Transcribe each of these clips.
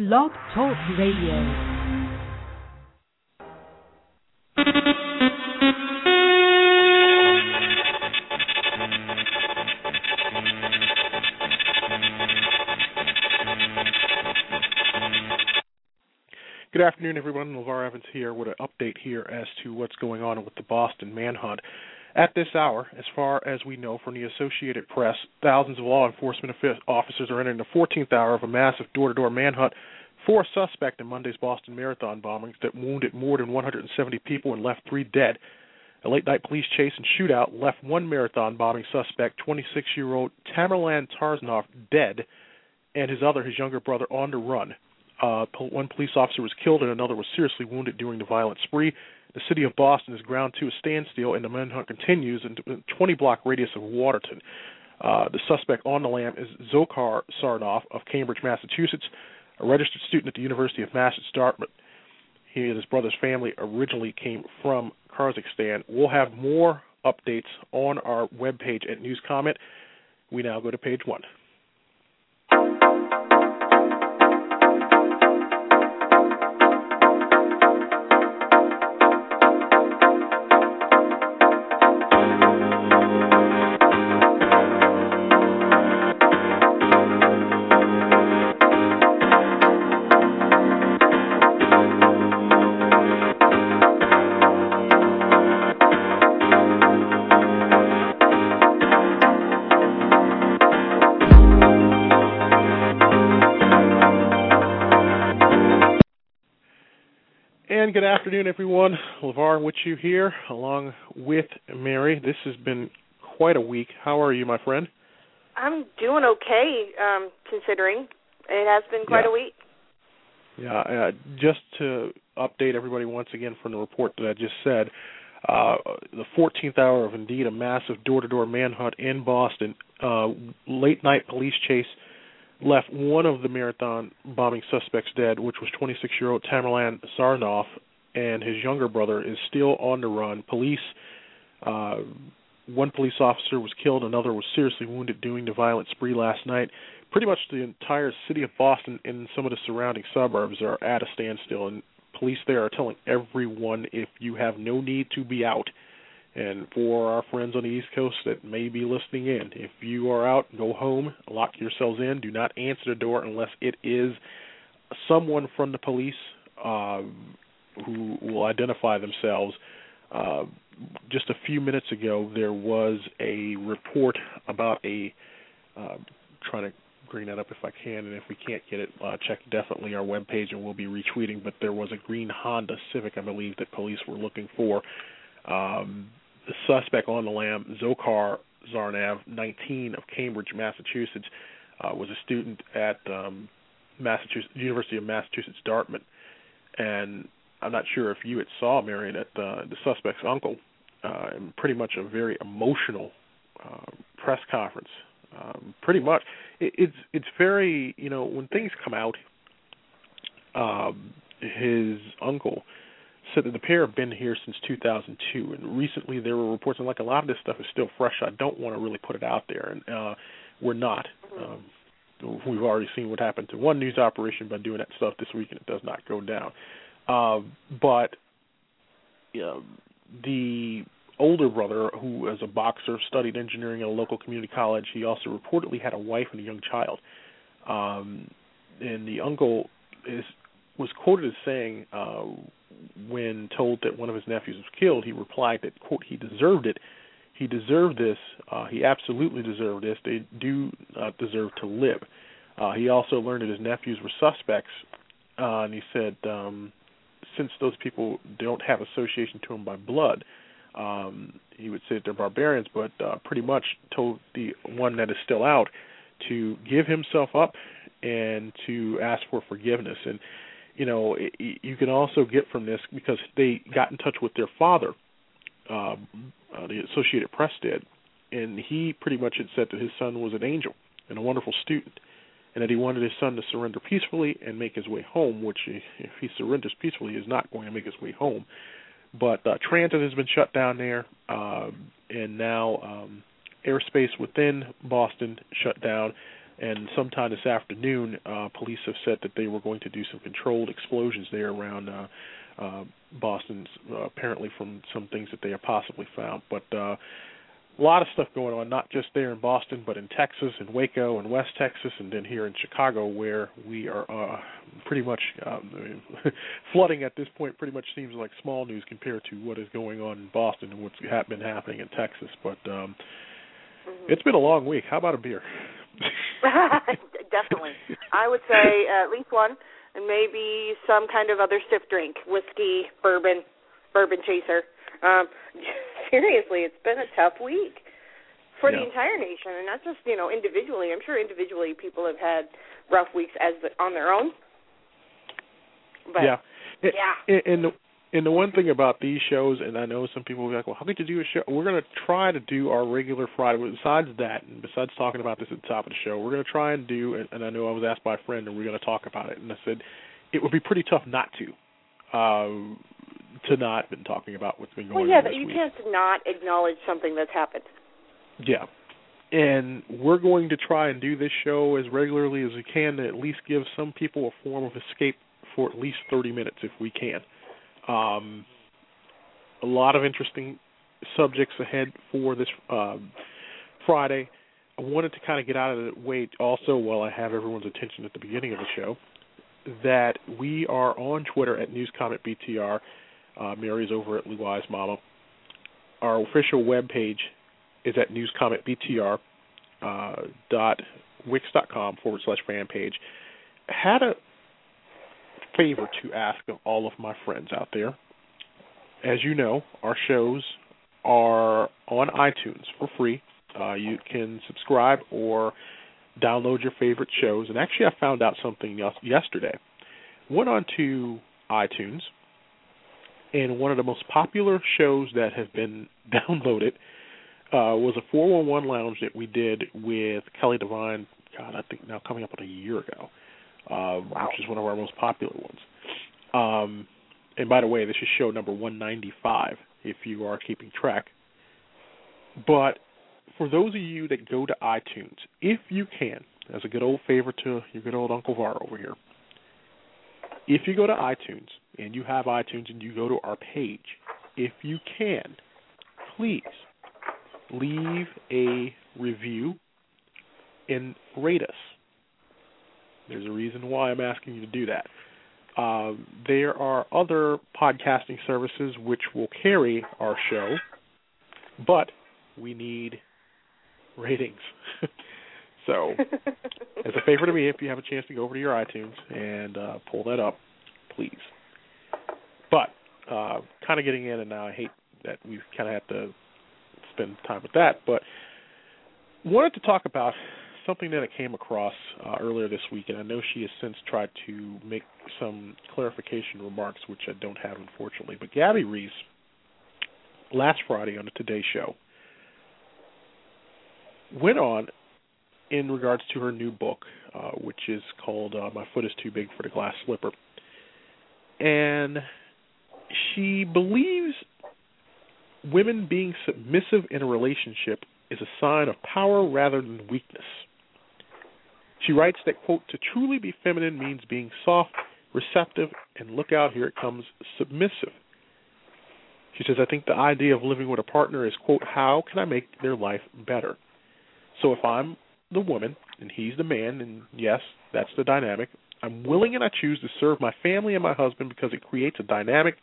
Blog Talk Radio. Good afternoon, everyone. LeVar Evans here with an update here as to what's going on with the Boston manhunt. At this hour, as far as we know from the Associated Press, thousands of law enforcement officers are entering the 14th hour of a massive door-to-door manhunt for a suspect in Monday's Boston Marathon bombings that wounded more than 170 people and left three dead. A late-night police chase and shootout left one marathon bombing suspect, 26-year-old Tamerlan Tsarnaev, dead, and his other, his younger brother, on the run. Uh, one police officer was killed and another was seriously wounded during the violent spree. The city of Boston is ground to a standstill, and the manhunt continues in a 20 block radius of Watertown. Uh, the suspect on the lam is Dzhokhar Tsarnaev of Cambridge, Massachusetts, a registered student at the University of Massachusetts Dartmouth. He and his brother's family originally came from Kazakhstan. We'll have more updates on our webpage at News Comment. We now go to page one. Afternoon, everyone. LeVar with you here, along with Mary. This has been quite a week. How are you, my friend? I'm doing okay, um, considering it has been quite yeah. a week. Yeah, uh, just to update everybody once again from the report that I just said, uh, the 14th hour of indeed a massive door-to-door manhunt in Boston. Uh, late night police chase left one of the marathon bombing suspects dead, which was 26 year old Tamerlan Tsarnaev, and his younger brother is still on the run. Police, uh, one police officer was killed, another was seriously wounded during the violent spree last night. Pretty much the entire city of Boston and some of the surrounding suburbs are at a standstill, and police there are telling everyone if you have no need to be out, and for our friends on the East Coast that may be listening in, if you are out, go home, lock yourselves in, do not answer the door unless it is someone from the police uh, who will identify themselves. Uh, just a few minutes ago, there was a report about a uh, trying to bring that up if I can, and if we can't get it, uh, check definitely our webpage and we'll be retweeting. But there was a green Honda Civic, I believe, that police were looking for. Um, the suspect on the lam, Dzhokhar Tsarnaev, 19 of Cambridge, Massachusetts, uh, was a student at um, Massachusetts University of Massachusetts Dartmouth, and I'm not sure if you had saw Marion at uh, the suspect's uncle, uh, and pretty much a very emotional uh, press conference. Um, pretty much, it, it's it's very you know when things come out, um, his uncle said that the pair have been here since 2002, and recently there were reports, and like a lot of this stuff is still fresh. I don't want to really put it out there, and uh, we're not. Um, we've already seen what happened to one news operation by doing that stuff this week, and it does not go down. Uh, but you know, the older brother, who as a boxer studied engineering at a local community college, he also reportedly had a wife and a young child. Um, and the uncle is was quoted as saying, uh, when told that one of his nephews was killed, he replied that quote he deserved it. He deserved this. Uh, he absolutely deserved this. They do uh, deserve to live. Uh, he also learned that his nephews were suspects, uh, and he said um, since those people don't have association to him by blood, um, he would say that they're barbarians. But uh, pretty much told the one that is still out to give himself up and to ask for forgiveness. And you know, it, you can also get from this because they got in touch with their father, uh, uh, the Associated Press did, and he pretty much had said that his son was an angel and a wonderful student, and that he wanted his son to surrender peacefully and make his way home, which if he surrenders peacefully is not going to make his way home. But uh, transit has been shut down there, uh, and now um, airspace within Boston shut down. And sometime this afternoon, uh, police have said that they were going to do some controlled explosions there around uh, uh, Boston, uh, apparently from some things that they have possibly found. But uh, a lot of stuff going on, not just there in Boston, but in Texas, in Waco, and West Texas, and then here in Chicago, where we are uh, pretty much um, flooding at this point. Pretty much seems like small news compared to what is going on in Boston and what's ha- been happening in Texas. But um, mm-hmm. it's been a long week. How about a beer? Definitely, I would say at least one, and maybe some kind of other stiff drink, whiskey, bourbon, bourbon chaser. Um, seriously, it's been a tough week for yeah. the entire nation, and not just you know individually. I'm sure individually people have had rough weeks as the, on their own. But, yeah, yeah. And the and the one thing about these shows, and I know some people will be like, "Well, how could you do a show?" We're going to try to do our regular Friday. Besides that, and besides talking about this at the top of the show, we're going to try and do. And, I know I was asked by a friend, and we're going to talk about it, and I said it would be pretty tough not to. Uh, to not been talking about what's been going well, yeah, on. Yeah, but you week. can't not acknowledge something that's happened. Yeah. And we're going to try and do this show as regularly as we can to at least give some people a form of escape for at least 30 minutes if we can. Um, a lot of interesting subjects ahead for this um, Friday. I wanted to kind of get out of the way also while I have everyone's attention at the beginning of the show that we are on Twitter at NewsCommentBTR. Uh, Mary's over at Eyes Mama. Our official web page is at newscommentbtr uh, dot wix dot com forward slash fan page. Had a favor to ask of all of my friends out there. As you know, our shows are on iTunes for free. Uh, you can subscribe or download your favorite shows. And actually, I found out something yesterday. Went on to iTunes and one of the most popular shows that have been downloaded uh, was a 411 Lounge that we did with Kelly Devine. God, I think now coming up on a year ago, uh, wow. which is one of our most popular ones. Um, and by the way, this is show number 195 if you are keeping track. But for those of you that go to iTunes, if you can, as a good old favor to your good old Uncle Var over here, if you go to iTunes and you have iTunes and you go to our page, if you can, please leave a review and rate us. There's a reason why I'm asking you to do that. Uh, there are other podcasting services which will carry our show, but we need ratings. So, as a favor to me, if you have a chance to go over to your iTunes and uh, pull that up, please. But uh, kind of getting in, and now I hate that we've kind of have to spend time with that, but wanted to talk about something that I came across uh, earlier this week, and I know she has since tried to make some clarification remarks, which I don't have, unfortunately. But Gabby Reece, last Friday on the Today Show, went on in regards to her new book, uh, which is called uh, My Foot is Too Big for the Glass Slipper. And she believes women being submissive in a relationship is a sign of power rather than weakness. She writes that, quote, to truly be feminine means being soft, receptive, and look out, here it comes, submissive. She says, I think the idea of living with a partner is, quote, how can I make their life better? So if I'm the woman and he's the man, and yes, that's the dynamic. I'm willing and I choose to serve my family and my husband because it creates a dynamic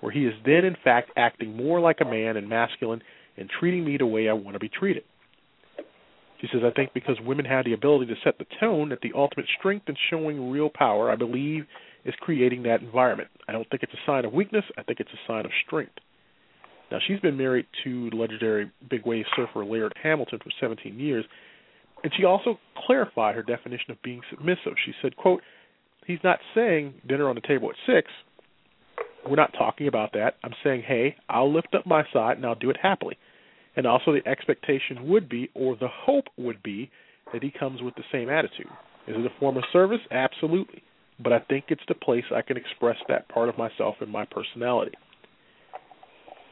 where he is then, in fact, acting more like a man and masculine and treating me the way I want to be treated. She says, I think because women have the ability to set the tone that the ultimate strength and showing real power, I believe, is creating that environment. I don't think it's a sign of weakness. I think it's a sign of strength. Now, she's been married to legendary big wave surfer Laird Hamilton for 17 years, and she also clarified her definition of being submissive. She said, quote, he's not saying dinner on the table at six. We're not talking about that. I'm saying, hey, I'll lift up my side and I'll do it happily. And also the expectation would be, or the hope would be, that he comes with the same attitude. Is it a form of service? Absolutely. But I think it's the place I can express that part of myself and my personality.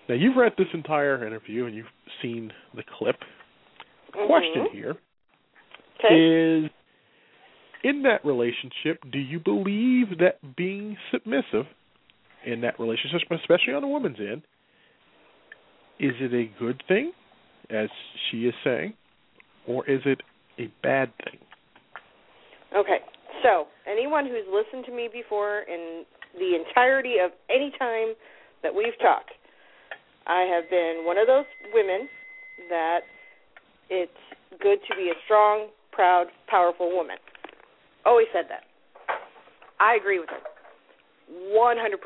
Now, you've read this entire interview and you've seen the clip. Mm-hmm. Question here Okay. Is in that relationship, do you believe that being submissive in that relationship, especially on the woman's end, is it a good thing, as she is saying, or is it a bad thing? Okay. So, anyone who's listened to me before in the entirety of any time that we've talked, I have been one of those women that it's good to be a strong, proud, powerful woman. Always said that. I agree with her. 100%.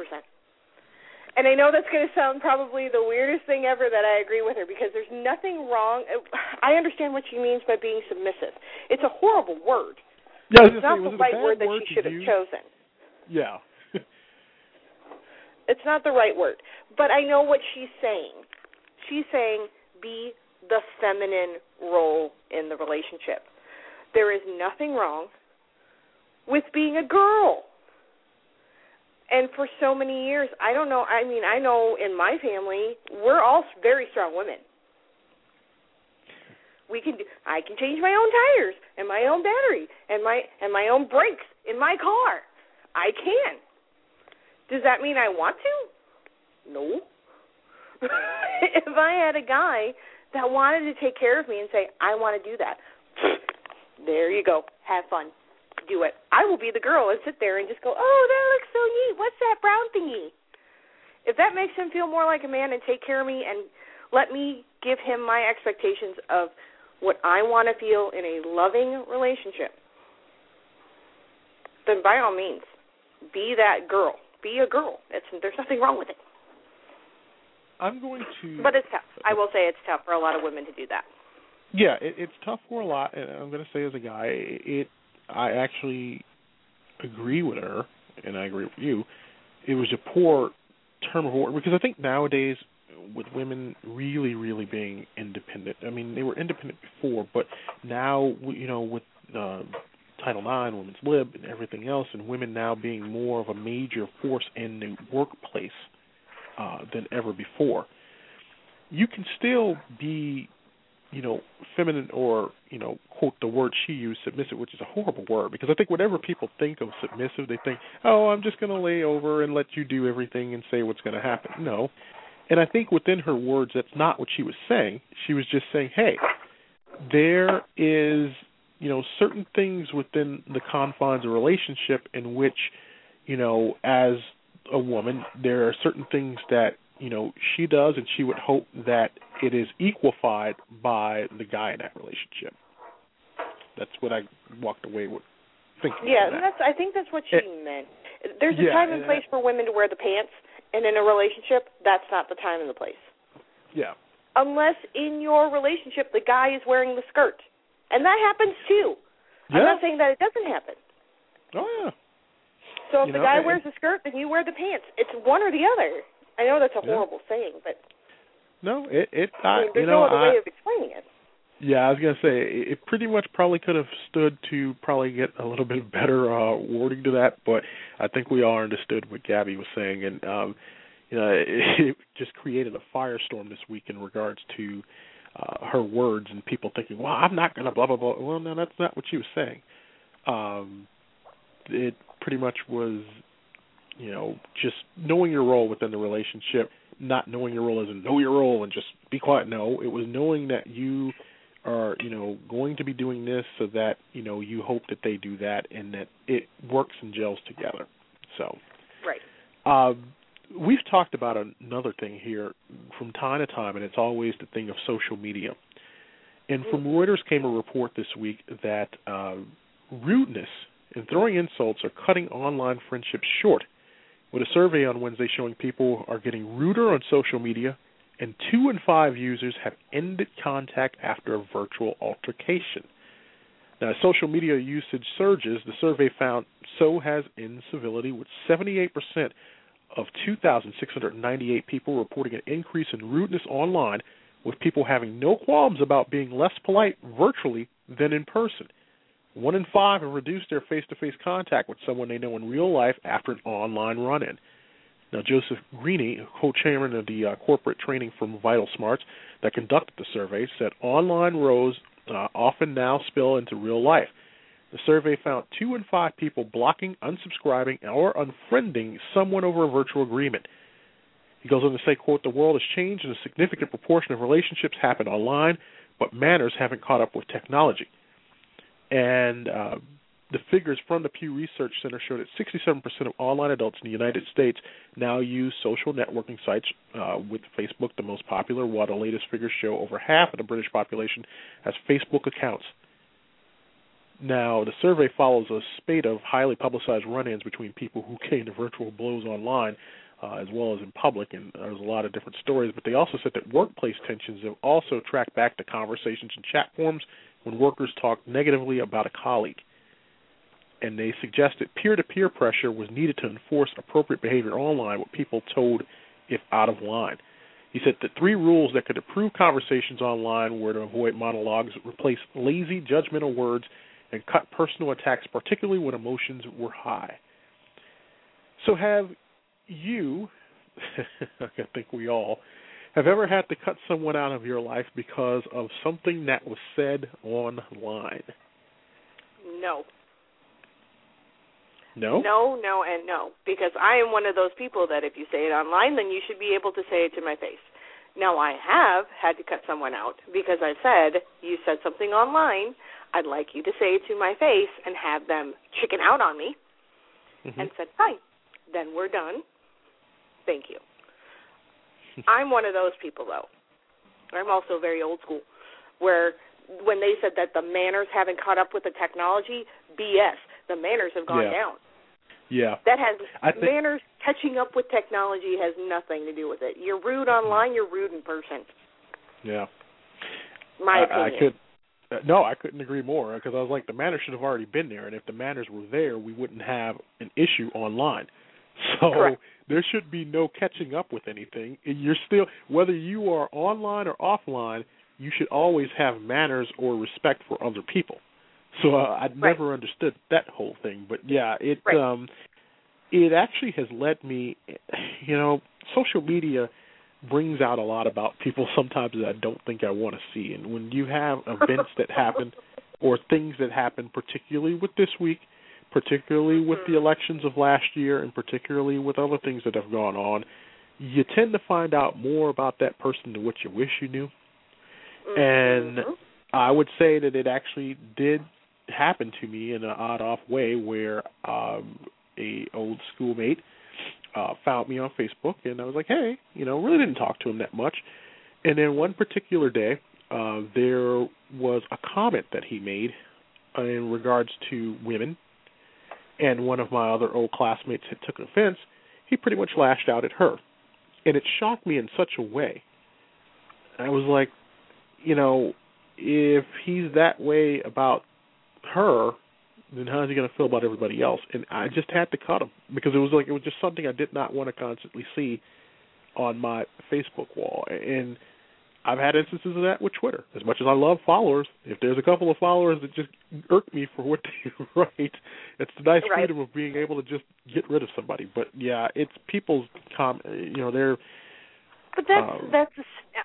And I know that's going to sound probably the weirdest thing ever that I agree with her because there's nothing wrong. Uh, I understand what she means by being submissive. It's a horrible word. Yeah, it's not say, the right word that word she should have chosen. Yeah. It's not the right word. But I know what she's saying. She's saying be the feminine role in the relationship. There is nothing wrong with being a girl. And for so many years, I don't know. I mean, I know in my family, we're all very strong women. We can do. I can change my own tires and my own battery and my and my own brakes in my car. I can. Does that mean I want to? No. if I had a guy that wanted to take care of me and say, I want to do that, there you go. Have fun. Do it. I will be the girl and sit there and just go, oh, that looks so neat. What's that brown thingy? If that makes him feel more like a man and take care of me and let me give him my expectations of what I want to feel in a loving relationship, then by all means, be that girl. Be a girl. It's there's nothing wrong with it. I'm going to. But it's tough. I will say it's tough for a lot of women to do that. Yeah, it, it's tough for a lot, and I'm going to say as a guy, it. I actually agree with her, and I agree with you. It was a poor term of order because I think nowadays with women really, really being independent. I mean, they were independent before, but now you know with uh, Title IX, Women's Lib, and everything else, and women now being more of a major force in the workplace uh, than ever before. You can still be, you know, feminine or you know, quote the word she used, submissive, which is a horrible word because I think whatever people think of submissive, they think, oh, I'm just going to lay over and let you do everything and say what's going to happen. No. And I think within her words, that's not what she was saying. She was just saying, hey, there is you know certain things within the confines of relationship in which you know as a woman there are certain things that you know she does and she would hope that it is equalified by the guy in that relationship that's what i walked away with thinking yeah that. that's i think that's what she it, meant there's a yeah, time and place for women to wear the pants and in a relationship that's not the time and the place yeah unless in your relationship the guy is wearing the skirt and that happens too. Yeah. I'm not saying that it doesn't happen. Oh yeah. So if you the know, guy wears the skirt, then you wear the pants. It's one or the other. I know that's a yeah. horrible saying, but no, it it I, I mean, there's you know no other I, way of explaining it. Yeah, I was gonna say it pretty much probably could have stood to probably get a little bit better uh wording to that, but I think we all understood what Gabby was saying, and um, you know, it, it just created a firestorm this week in regards to uh, her words and people thinking, "Well, I'm not going to blah blah blah." Well, no, that's not what she was saying. Um, it pretty much was, you know, just knowing your role within the relationship. Not knowing your role isn't know your role and just be quiet. No, it was knowing that you are, you know, going to be doing this so that you know you hope that they do that and that it works and gels together. So, right. Um, we've talked about another thing here from time to time, and it's always the thing of social media. And from Reuters came a report this week that uh, rudeness and throwing insults are cutting online friendships short. With a survey on Wednesday showing people are getting ruder on social media, and two in five users have ended contact after a virtual altercation. Now, as social media usage surges, the survey found so has incivility, with 78% of 2,698 people reporting an increase in rudeness online, with people having no qualms about being less polite virtually than in person. One in five have reduced their face to face contact with someone they know in real life after an online run in. Now, Joseph Grenny, co chairman of the uh, corporate training firm Vital Smarts that conducted the survey, said online rows uh, often now spill into real life. The survey found two in five people blocking, unsubscribing, or unfriending someone over a virtual agreement. He goes on to say, quote, the world has changed and a significant proportion of relationships happen online, but manners haven't caught up with technology. And uh, the figures from the Pew Research Center show that 67% of online adults in the United States now use social networking sites, uh, with Facebook the most popular, while the latest figures show over half of the British population has Facebook accounts. Now, the survey follows a spate of highly publicized run ins between people who came to virtual blows online. Uh, as well as in public, and there's a lot of different stories. But they also said that workplace tensions have also tracked back to conversations and chat forums when workers talked negatively about a colleague and they suggested peer-to-peer pressure was needed to enforce appropriate behavior online, what people told if out of line. He said that three rules that could improve conversations online were to avoid monologues, replace lazy, judgmental words, and cut personal attacks, particularly when emotions were high. So, have you, I think we all, have ever had to cut someone out of your life because of something that was said online? No. No? No, no, and no. Because I am one of those people that if you say it online, then you should be able to say it to my face. Now, I have had to cut someone out because I said, You said something online. I'd like you to say it to my face and have them chicken out on me mm-hmm. and said, Fine. Then we're done. Thank you. I'm one of those people, though. I'm also very old school, where when they said that the manners haven't caught up with the technology, BS the manners have gone yeah. down. Yeah. That has I think, manners catching up with technology has nothing to do with it. You're rude online, you're rude in person. Yeah. My I, opinion. I could uh, no, I couldn't agree more because I was like the manners should have already been there and if the manners were there, we wouldn't have an issue online. So Correct. There should be no catching up with anything. You're still whether you are online or offline, you should always have manners or respect for other people. So uh, I'd right. never understood that whole thing, but yeah, it right. um it actually has led me you know, social media brings out a lot about people sometimes that I don't think I want to see. And when you have events that happen or things that happen particularly with this week, particularly with the Mm-hmm. elections of last year and particularly with other things that have gone on, you tend to find out more about that person than what you wish you knew. And Mhm. I would say that it actually did happen to me in an odd off way where um a old schoolmate uh found me on Facebook and I was like, "Hey, you know, really didn't talk to him that much." And then one particular day, uh there was a comment that he made in regards to women and one of my other old classmates had took offense. He pretty much lashed out at her. And it shocked me in such a way. I was like, you know, if he's that way about her, then how's he going to feel about everybody else? And I just had to cut him because it was like it was just something I did not want to constantly see on my Facebook wall. And I've had instances of that with Twitter. As much as I love followers, if there's a couple of followers that just irk me for what they write, it's the nice right. freedom of being able to just get rid of somebody. But yeah, it's people's com. You know, they're But that's um, that's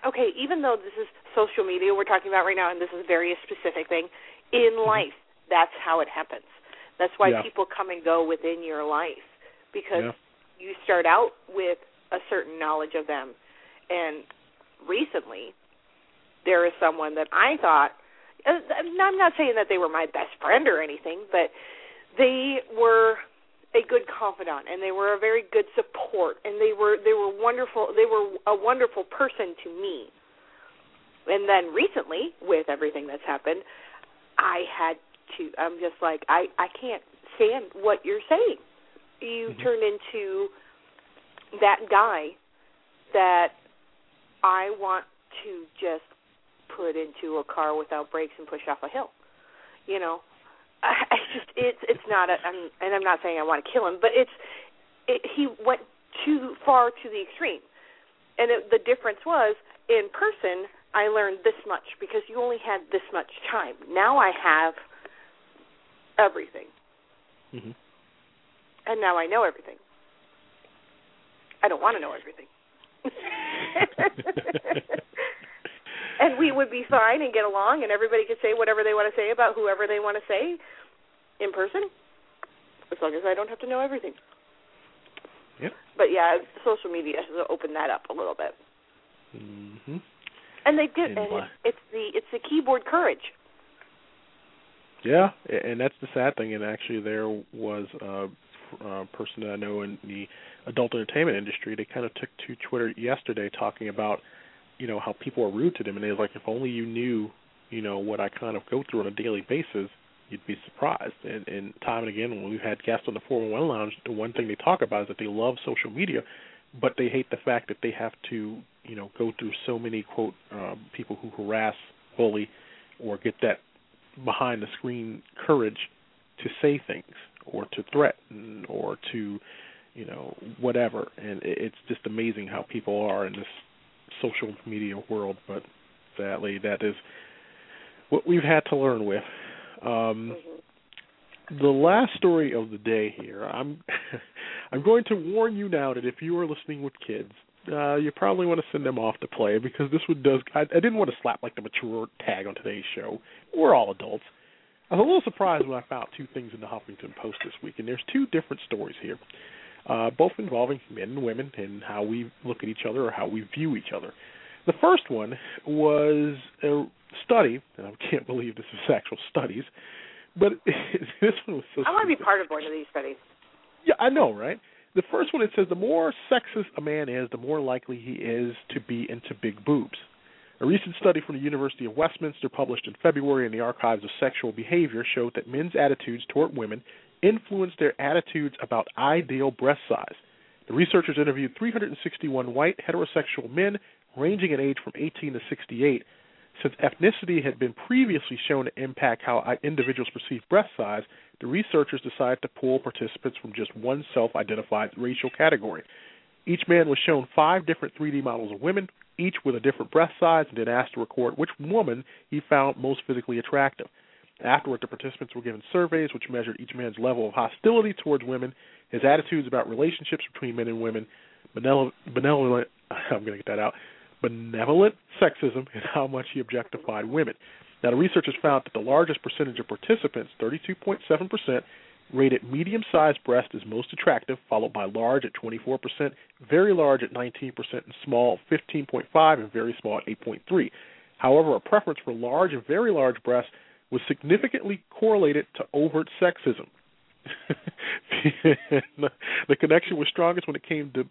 okay. Even though this is social media we're talking about right now, and this is a very specific thing in life, that's how it happens. That's why Yeah. people come and go within your life because Yeah. you start out with a certain knowledge of them, and recently there is someone that I thought. I'm not saying that they were my best friend or anything, but they were a good confidant and they were a very good support and they were they were wonderful they were a wonderful person to me and then recently with everything that's happened i had to i'm just like i i can't stand what you're saying you Mhm. turned into that guy that i want to just put into a car without brakes and push off a hill you know I, I just it's it's not a I'm, and I'm not saying I want to kill him, but it's it, he went too far to the extreme, and it, the difference was in person I learned this much because you only had this much time. Now I have everything, hmm and now I know everything. I don't want to know everything. and we would be fine and get along, and everybody could say whatever they want to say about whoever they want to say in person, as long as I don't have to know everything. Yep. But yeah, social media has opened that up a little bit. Mhm. And they did, And and it's, it's the it's the keyboard courage. Yeah, and that's the sad thing. And actually, there was a, a person that I know in the adult entertainment industry. They kind of took to Twitter yesterday talking about, you know, how people are rude to them, and they was like, if only you knew, you know, what I kind of go through on a daily basis, you'd be surprised. And, and time and again, when we've had guests on the 411 Lounge, the one thing they talk about is that they love social media, but they hate the fact that they have to, you know, go through so many quote um, people who harass, bully, or get that behind the screen courage to say things or to threaten or to you know whatever. And it's just amazing how people are in this social media world but sadly that is what we've had to learn with. Um the last story of the day here i'm i'm going to warn you now that if you are listening with kids uh you probably want to send them off to play because this one does I, I didn't want to slap like the mature tag on today's show. We're all adults I was a little surprised when I found two things in the Huffington Post this week, and there's two different stories here, uh, both involving men and women and how we look at each other or how we view each other. The first one was a study, and I can't believe this is actual studies, but this one was so. I want to be part of one of these studies. Yeah, I know, right? The first one it says the more sexist a man is, the more likely he is to be into big boobs. A recent study from the University of Westminster, published in February in the Archives of Sexual Behavior, showed that men's attitudes toward women influence their attitudes about ideal breast size. The researchers interviewed 361 white heterosexual men ranging in age from 18 to 68. Since ethnicity had been previously shown to impact how individuals perceive breast size, the researchers decided to pool participants from just one self identified racial category. Each man was shown five different 3D models of women, each with a different breast size, and then asked to record which woman he found most physically attractive. Afterward, the participants were given surveys which measured each man's level of hostility towards women, his attitudes about relationships between men and women, benevolent, benevolent I'm going to get that out, benevolent sexism, and how much he objectified women. Now, the researchers found that the largest percentage of participants, 32.7%, rated medium-sized breast as most attractive, followed by large at 24%, very large at 19%, and small 15.5, and very small at 8.3. However, a preference for large and very large breasts was significantly correlated to overt sexism. the connection was strongest when it came to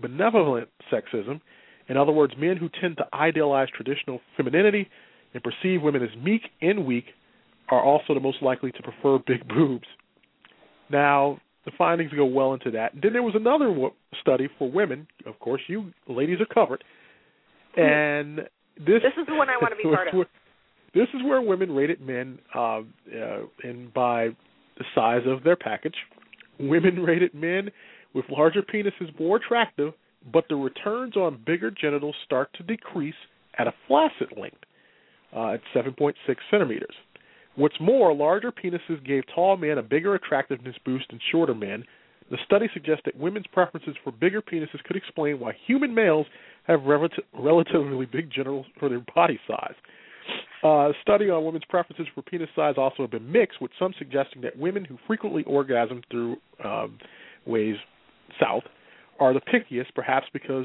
benevolent sexism. In other words, men who tend to idealize traditional femininity and perceive women as meek and weak are also the most likely to prefer big boobs. Now, the findings go well into that. Then there was another w- study for women. Of course, you ladies are covered. And this This is the one I want to be part of. This is where women rated men uh, uh, and by the size of their package. Women rated men with larger penises more attractive, but the returns on bigger genitals start to decrease at a flaccid length uh, at 7.6 centimeters. What's more, larger penises gave tall men a bigger attractiveness boost than shorter men. The study suggests that women's preferences for bigger penises could explain why human males have relati- relatively big genitals for their body size. Uh, a study on women's preferences for penis size also have been mixed, with some suggesting that women who frequently orgasm through um, ways south are the pickiest, perhaps because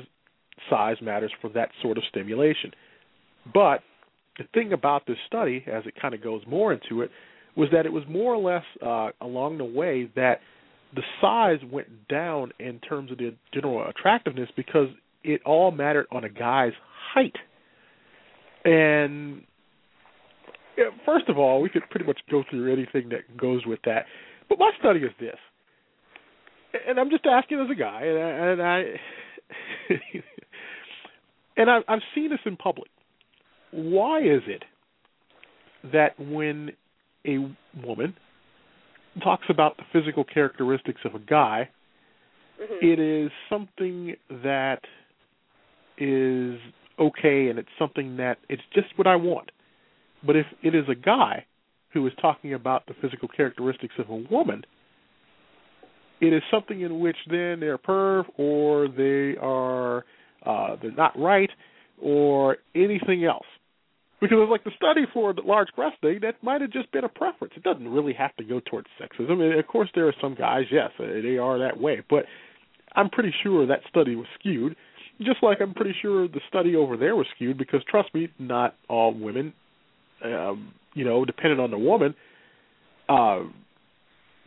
size matters for that sort of stimulation. But the thing about this study, as it kind of goes more into it, was that it was more or less uh, along the way that the size went down in terms of the general attractiveness because it all mattered on a guy's height. And first of all, we could pretty much go through anything that goes with that. But my study is this, and I'm just asking as a guy, and I, and I and I've, I've seen this in public. Why is it that when a woman talks about the physical characteristics of a guy, Mm-hmm. it is something that is okay and it's something that it's just what I want. But if it is a guy who is talking about the physical characteristics of a woman, it is something in which then they're perv or they are uh they're not right or anything else. Because it's like the study for the large breast thing that might have just been a preference. It doesn't really have to go towards sexism. And of course, there are some guys, yes, they are that way, but I'm pretty sure that study was skewed. Just like I'm pretty sure the study over there was skewed because trust me, not all women, um, you know, depending on the woman, uh,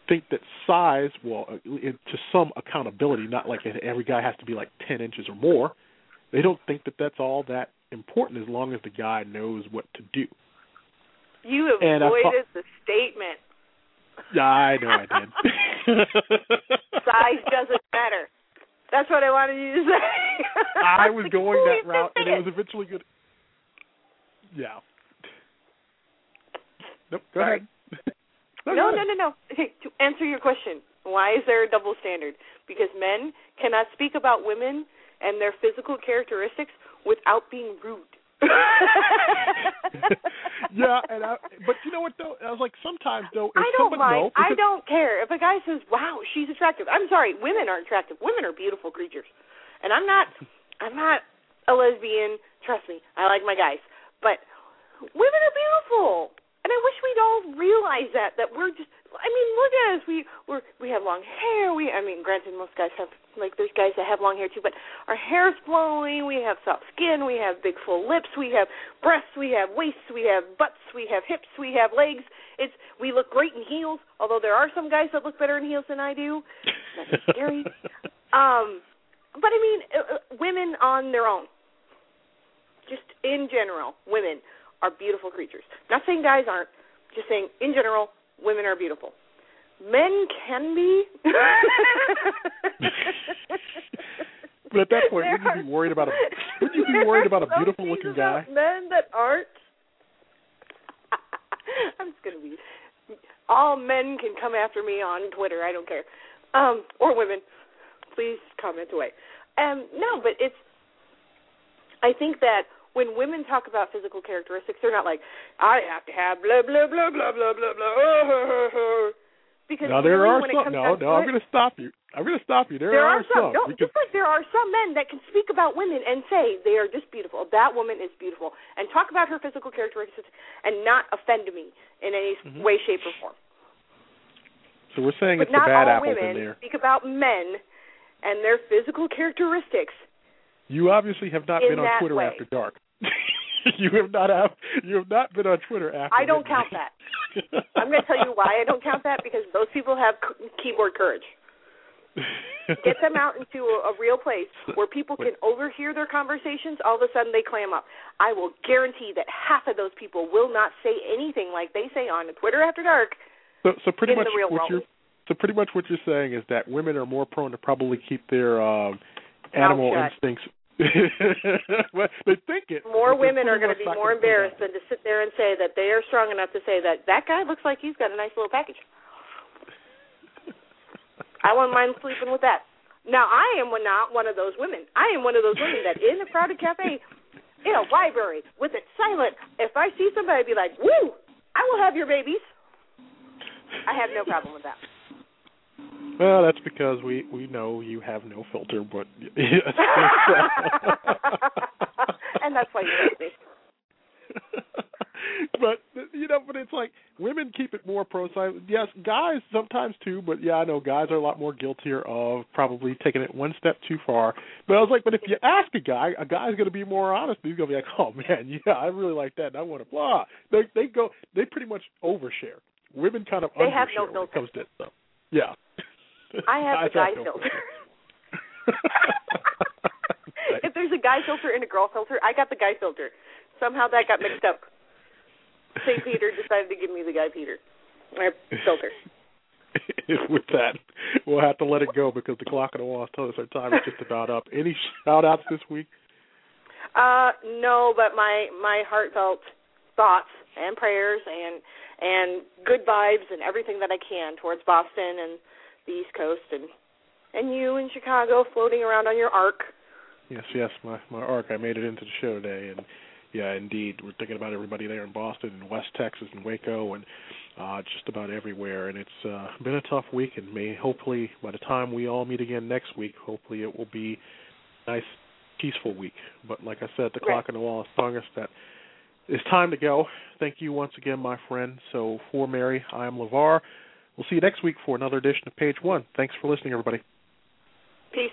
think that size, well, uh, to some accountability, not like every guy has to be like 10 inches or more. They don't think that that's all that important as long as the guy knows what to do. You avoided the statement. I know I did. Size doesn't matter. That's what I wanted you to say. I was going that route, and it was eventually good. Yeah. Nope. Go Sorry. ahead. no, no, no, no. Okay, to answer your question, why is there a double standard? Because men cannot speak about women and their physical characteristics without being rude. yeah, and I, but you know what though? I was like, sometimes though, if I don't mind. I don't care if a guy says, "Wow, she's attractive." I'm sorry, women aren't attractive. Women are beautiful creatures, and I'm not. I'm not a lesbian. Trust me, I like my guys, but women are beautiful and I wish we'd all realize that that we're just. I mean, look at us. We we're we have long hair. We I mean, granted, most guys have like there's guys that have long hair too, but our hair's flowing. We have soft skin. We have big full lips. We have breasts. We have waists. We have butts. We have hips. We have legs. It's we look great in heels. Although there are some guys that look better in heels than I do. That's scary. um, but I mean, uh, uh, women on their own. Just in general, women are beautiful creatures. Not saying guys aren't, just saying in general, women are beautiful. Men can be. but at that point, there wouldn't you be worried about a would you be worried about a beautiful looking guy? Men that aren't. I'm just gonna be. All men can come after me on Twitter. I don't care, um, or women. Please comment away. Um, no, but it's. I think that when women talk about physical characteristics, they're not like, I have to have blah blah blah blah blah blah blah. Because now there really, are some. No, no, I'm going to stop you. I'm going to stop you. There, there are, are some. some. No, just like there are some men that can speak about women and say they are just beautiful. That woman is beautiful, and talk about her physical characteristics and not offend me in any mm-hmm. way, shape, or form. So we're saying but it's the bad all apples women in there. Speak about men and their physical characteristics. You obviously have not been on Twitter way. after dark. you have not have you have not been on Twitter after. I don't midnight. count that. I'm going to tell you why I don't count that because those people have keyboard courage. Get them out into a, a real place where people can overhear their conversations. All of a sudden, they clam up. I will guarantee that half of those people will not say anything like they say on Twitter after dark. So, so pretty in much the real what world. you're so pretty much what you're saying is that women are more prone to probably keep their um, animal instincts well, they think it. More women are going to be more embarrassed than to sit there and say that they are strong enough to say that that guy looks like he's got a nice little package. I wouldn't mind sleeping with that. Now, I am not one of those women. I am one of those women that in a crowded cafe, in a library, with it silent, if I see somebody, I'd be like, woo, I will have your babies. I have no problem with that. Well, that's because we we know you have no filter, but and that's why you love me. but you know, but it's like women keep it more pro side. Yes, guys sometimes too, but yeah, I know guys are a lot more guiltier of probably taking it one step too far. But I was like, but if you ask a guy, a guy's going to be more honest. He's going to be like, oh man, yeah, I really like that, and I want to blah. They they go, they pretty much overshare. Women kind of they have no when it filter. comes to stuff. Yeah. I have the guy filter. if there's a guy filter and a girl filter, I got the guy filter. Somehow that got mixed up. St. Peter decided to give me the guy Peter. Or filter. With that, we'll have to let it go because the clock on the wall telling us our time is just about up. Any shout outs this week? Uh, no, but my my heartfelt thoughts and prayers and and good vibes and everything that I can towards Boston and the East Coast and and you in Chicago floating around on your ark. Yes, yes, my my ark. I made it into the show today, and yeah, indeed, we're thinking about everybody there in Boston and West Texas and Waco and uh just about everywhere. And it's uh been a tough week, and may hopefully by the time we all meet again next week, hopefully it will be a nice, peaceful week. But like I said, the Right. clock on the wall is telling us that it's time to go. Thank you once again, my friend. So for Mary, I am LeVar. We'll see you next week for another edition of Page One. Thanks for listening, everybody. Peace.